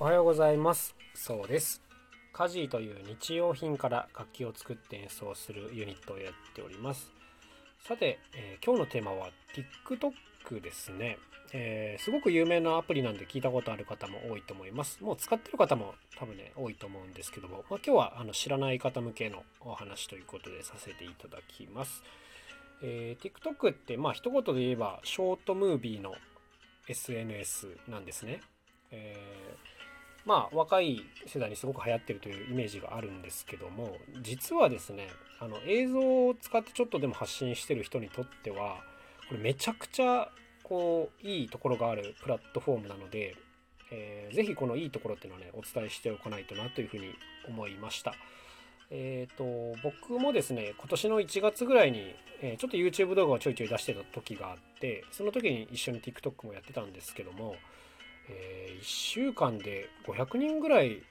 おはようございます。そうです。カジーという日用品から楽器を作って演奏するユニットをやっております。さて、えー、今日のテーマは TikTok ですね、えー、すごく有名なアプリなんで聞いたことある方も多いと思います。もう使ってる方も多分ね多いと思うんですけども、まあ、今日はあの知らない方向けのお話ということでさせていただきます。えー、TikTok ってまあ一言で言えばショートムービーの SNS なんですね。えー、まあ若い世代にすごく流行ってるというイメージがあるんですけども実はですねあの映像を使ってちょっとでも発信してる人にとってはこれめちゃくちゃこういいところがあるプラットフォームなので、えー、ぜひこのいいところっていうのはねお伝えしておかないとなというふうに思いました。えっ、と、僕もですね、今年の1月ぐらいに、えー、ちょっと YouTube 動画をちょいちょい出してた時があって、その時に一緒に TikTok もやってたんですけども、えー、1週間で500人ぐらい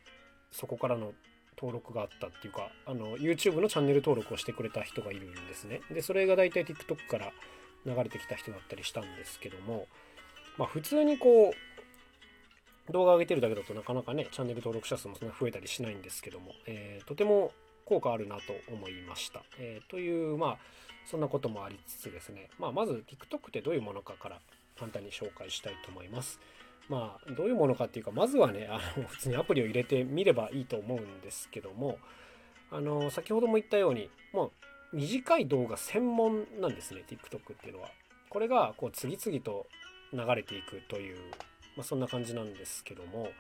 そこからの登録があったっていうか、あの、YouTube のチャンネル登録をしてくれた人がいるんですね。で、それが大体 TikTok から流れてきた人だったりしたんですけども、まあ普通にこう、動画上げてるだけだとなかなかね、チャンネル登録者数もそんな増えたりしないんですけども、えー、とても効果あるなと思いました。えー、という、まあ、そんなこともありつつですね、まあ、まず TikTok ってどういうものかから簡単に紹介したいと思います。まあ、どういうものかっていうか、まずはね、あの、普通にアプリを入れてみればいいと思うんですけども、あの、先ほども言ったように、もう短い動画専門なんですね、TikTok っていうのは。これが、こう、次々と流れていくという、まあ、そんな感じなんですけども、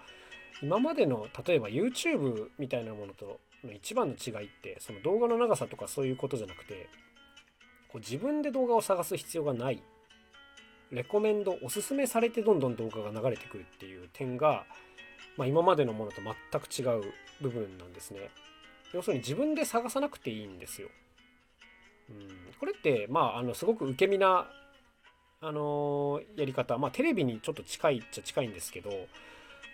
今までの、例えば YouTube みたいなものとの一番の違いってその動画の長さとかそういうことじゃなくてこう自分で動画を探す必要がないレコメンドおすすめされてどんどん動画が流れてくるっていう点が、まあ、今までのものと全く違う部分なんですね。要するに自分で探さなくていいんですよ。うん。これってまああのすごく受け身なあのー、やり方。まあテレビにちょっと近いっちゃ近いんですけど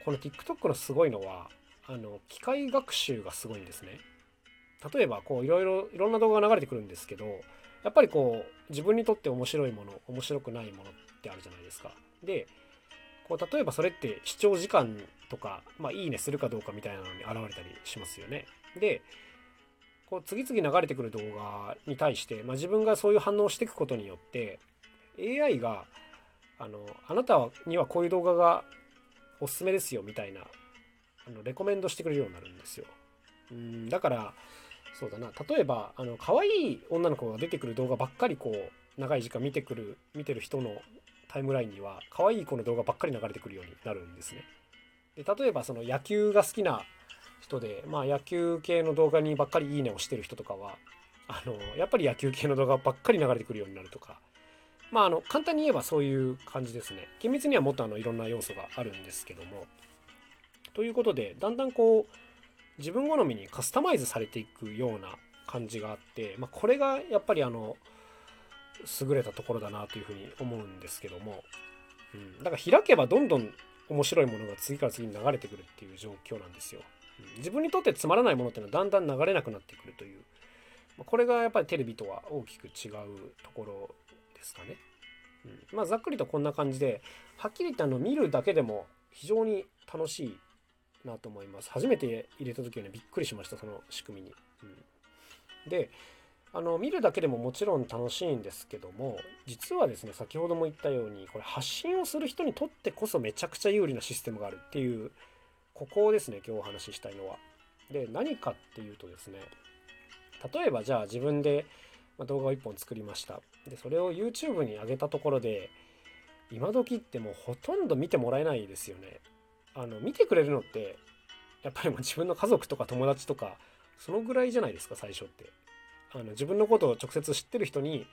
この TikTok のすごいのはあの機械学習がすごいんですね。例えばこういろいろいろんな動画が流れてくるんですけどやっぱりこう自分にとって面白いもの面白くないものっってあるじゃないですか。でこう例えばそれって視聴時間とか、まあ、いいねするかどうかみたいなのに現れたりしますよね。でこう次々流れてくる動画に対して、まあ、自分がそういう反応をしていくことによって AI があのあなたにはこういう動画がおすすめですよみたいなあのレコメンドしてくれるようになるんですよ。うんだからそうだな例えばあの可愛い女の子が出てくる動画ばっかりこう長い時間見てくる見てる人のタイムラインには可愛い子の動画ばっかり流れてくるようになるんですね。で例えばその野球が好きな人で、まあ、野球系の動画にばっかりいいねをしてる人とかはあのやっぱり野球系の動画ばっかり流れてくるようになるとか。まあ、あの簡単に言えばそういう感じですね。厳密にはもっとあのいろんな要素があるんですけども、ということで、だんだんこう、自分好みにカスタマイズされていくような感じがあって、まあ、これがやっぱりあの、優れたところだなというふうに思うんですけども、うん、だから開けばどんどん面白いものが次から次に流れてくるっていう状況なんですよ。うん、自分にとってつまらないものっていうのはだんだん流れなくなってくるという、ま、これがやっぱりテレビとは大きく違うところですかね。うん、まあざっくりとこんな感じで、はっきり言ってあの見るだけでも非常に楽しいなと思います。初めて入れた時はね、びっくりしました、その仕組みに。うん、で、あの、見るだけでももちろん楽しいんですけども、実はですね、先ほども言ったように、これ発信をする人にとってこそめちゃくちゃ有利なシステムがあるっていう、ここをですね、今日お話ししたいのは。で、何かっていうとですね、例えばじゃあ自分で動画を1本作りました。で、それを YouTube に上げたところで、今時ってもうほとんど見てもらえないですよね。あの見てくれるのってやっぱりもう自分の家族とか友達とかそのぐらいじゃないですか最初ってあの自分のことを直接知ってる人に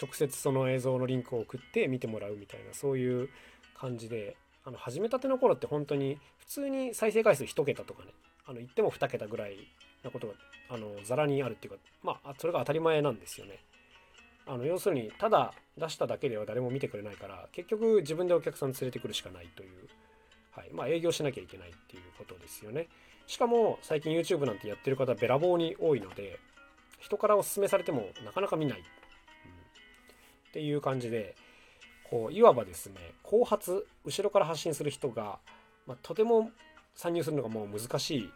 直接その映像のリンクを送って見てもらうみたいなそういう感じであの始めたての頃って本当に普通に再生回数1桁とかねあの言っても2桁ぐらいなことがあのざらにあるっていうかまあそれが当たり前なんですよね。あの要するにただ出しただけでは誰も見てくれないから結局自分でお客さん連れてくるしかないというはいまあ、営業しなきゃいけないっていうことですよね。しかも最近 YouTube なんてやってる方べらぼうに多いので人からお勧めされてもなかなか見ない、うん、っていう感じでこういわばですね後発後ろから発信する人が、まあ、とても参入するのがもう難しい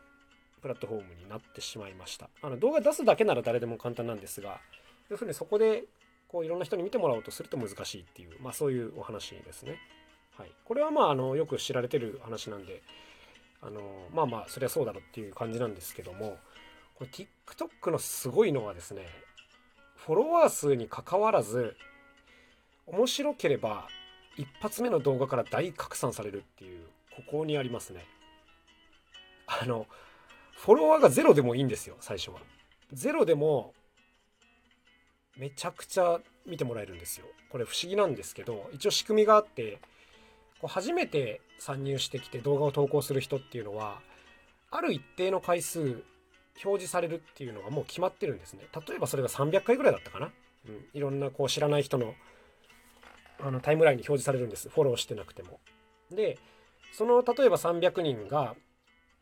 プラットフォームになってしまいました。あの動画出すだけなら誰でも簡単なんですが要するにそこでこういろんな人に見てもらおうとすると難しいっていう、まあ、そういうお話ですね。はい、これはまああのよく知られてる話なんであのまあまあそりゃそうだろうっていう感じなんですけどもこれ TikTok のすごいのはですねフォロワー数にかかわらず面白ければ一発目の動画から大拡散されるっていうここにありますね。あのフォロワーがゼロでもいいんですよ最初は。ゼロでもめちゃくちゃ見てもらえるんですよ。これ不思議なんですけど一応仕組みがあってこう初めて参入してきて動画を投稿する人っていうのはある一定の回数表示されるっていうのがもう決まってるんですね。例えばそれが300回ぐらいだったかな、うん、いろんなこう知らない人のあのタイムラインに表示されるんです。フォローしてなくても。でその例えば300人が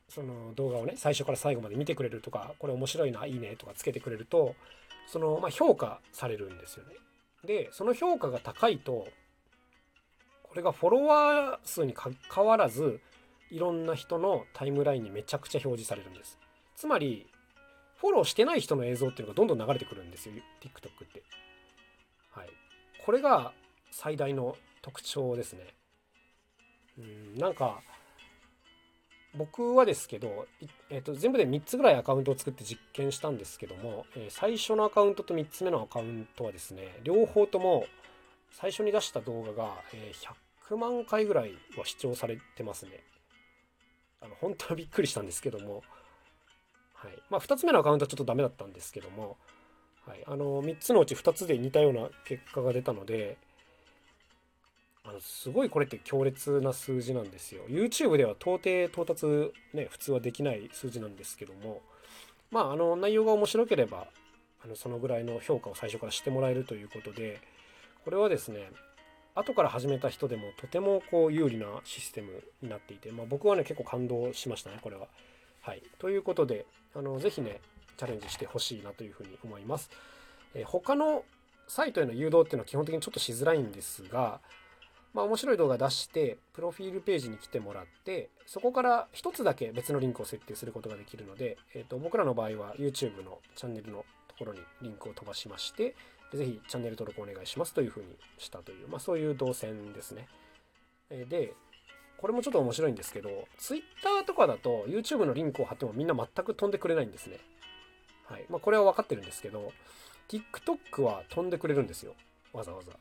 その動画をね最初から最後まで見てくれるとかこれ面白いないいねとかつけてくれるとその、まあ、評価されるんですよね。でその評価が高いとこれがフォロワー数にかかわらずいろんな人のタイムラインにめちゃくちゃ表示されるんです。つまりフォローしてない人の映像っていうのがどんどん流れてくるんですよ TikTok って。はい。これが最大の特徴ですね。うんなんか僕はですけど、えー、と全部で3つぐらいアカウントを作って実験したんですけども、えー、最初のアカウントと3つ目のアカウントはですね両方とも最初に出した動画が、え、100万回ぐらいは視聴されてますね。あの本当はびっくりしたんですけども、はい。まあ、2つ目のアカウントはちょっとダメだったんですけども、はい、あの3つのうち2つで似たような結果が出たのであのすごいこれって強烈な数字なんですよ。YouTube では到底到達ね普通はできない数字なんですけどもまああの内容が面白ければあのそのぐらいの評価を最初からしてもらえるということでこれはですね後から始めた人でもとてもこう有利なシステムになっていて、まあ、僕はね結構感動しましたねこれは。はい、ということであのぜひねチャレンジしてほしいなというふうに思います。えー、他のサイトへの誘導っていうのは基本的にちょっとしづらいんですが、まあ、面白い動画出してプロフィールページに来てもらってそこから1つだけ別のリンクを設定することができるので、えー、と僕らの場合は YouTube のチャンネルのところにリンクを飛ばしましてぜひチャンネル登録お願いしますというふうにしたという、まあ、そういう動線ですね。で、これもちょっと面白いんですけど、Twitter とかだと YouTube のリンクを貼ってもみんな全く飛んでくれないんですね。はい。まあ、これは分かってるんですけど、TikTok は飛んでくれるんですよ。わざわざ。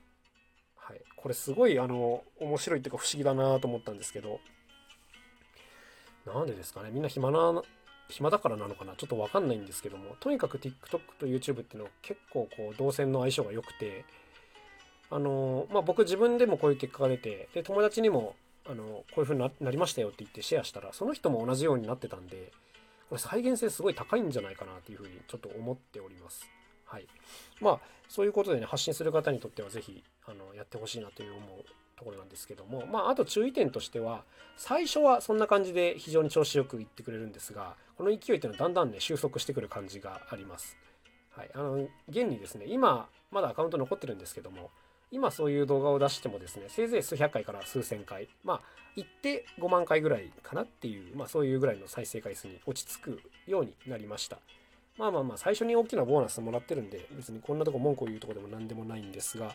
はい。これすごい、あの、面白いっていうか不思議だなと思ったんですけど、なんでですかねみんな暇な暇だからなのかなちょっとわかんないんですけどもとにかく TikTok と YouTube っていうのは結構こう動線の相性が良くてあのまあ僕自分でもこういう結果が出てで友達にもあのこういう風になりましたよって言ってシェアしたらその人も同じようになってたんでこれ再現性すごい高いんじゃないかなっていう風にちょっと思っております。はい。まあそういうことでね発信する方にとっては是非あのやってほしいなという思うところなんですけども、まあ、あと注意点としては、最初はそんな感じで非常に調子よくいってくれるんですが、この勢いっていうのはだんだんね、収束してくる感じがあります。はい。あの、現にですね、今、まだアカウント残ってるんですけども、今そういう動画を出してもですね、せいぜい数百回から数千回、まあ、行って5万回ぐらいかなっていう、まあそういうぐらいの再生回数に落ち着くようになりました。まあまあまあ、最初に大きなボーナスもらってるんで、別にこんなとこ文句を言うとこでも何でもないんですが、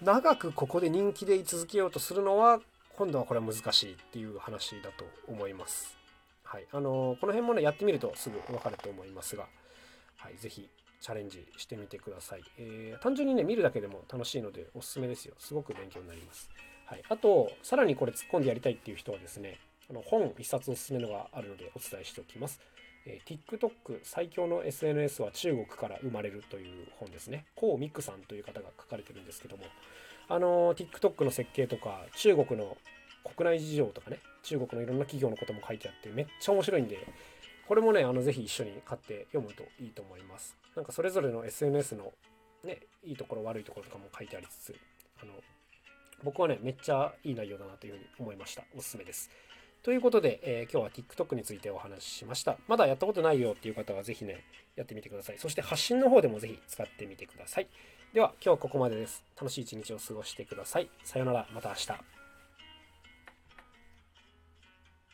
長くここで人気で居続けようとするのは今度はこれは難しいっていう話だと思います。はい、あのこの辺もねやってみるとすぐ分かると思いますが、はい、ぜひチャレンジしてみてください、えー、単純にね見るだけでも楽しいのでおすすめですよ。すごく勉強になります、はい、あとさらにこれ突っ込んでやりたいっていう人はですねあの本一冊おすすめのがあるのでお伝えしておきます。えー、TikTok 最強の SNS は中国から生まれるという本ですね。コウミクさんという方が書かれてるんですけども、あのー、TikTok の設計とか、中国の国内事情とかね、中国のいろんな企業のことも書いてあって、めっちゃ面白いんで、これもね、あの、ぜひ一緒に買って読むといいと思います。なんかそれぞれの SNS のね、いいところ悪いところとかも書いてありつつ、あの、僕はね、めっちゃいい内容だなというふうに思いました。おすすめです。ということで、えー、今日は TikTok についてお話ししました。まだやったことないよっていう方はぜひね、やってみてください。そして発信の方でもぜひ使ってみてください。では、今日はここまでです。楽しい一日を過ごしてください。さようなら、また明日。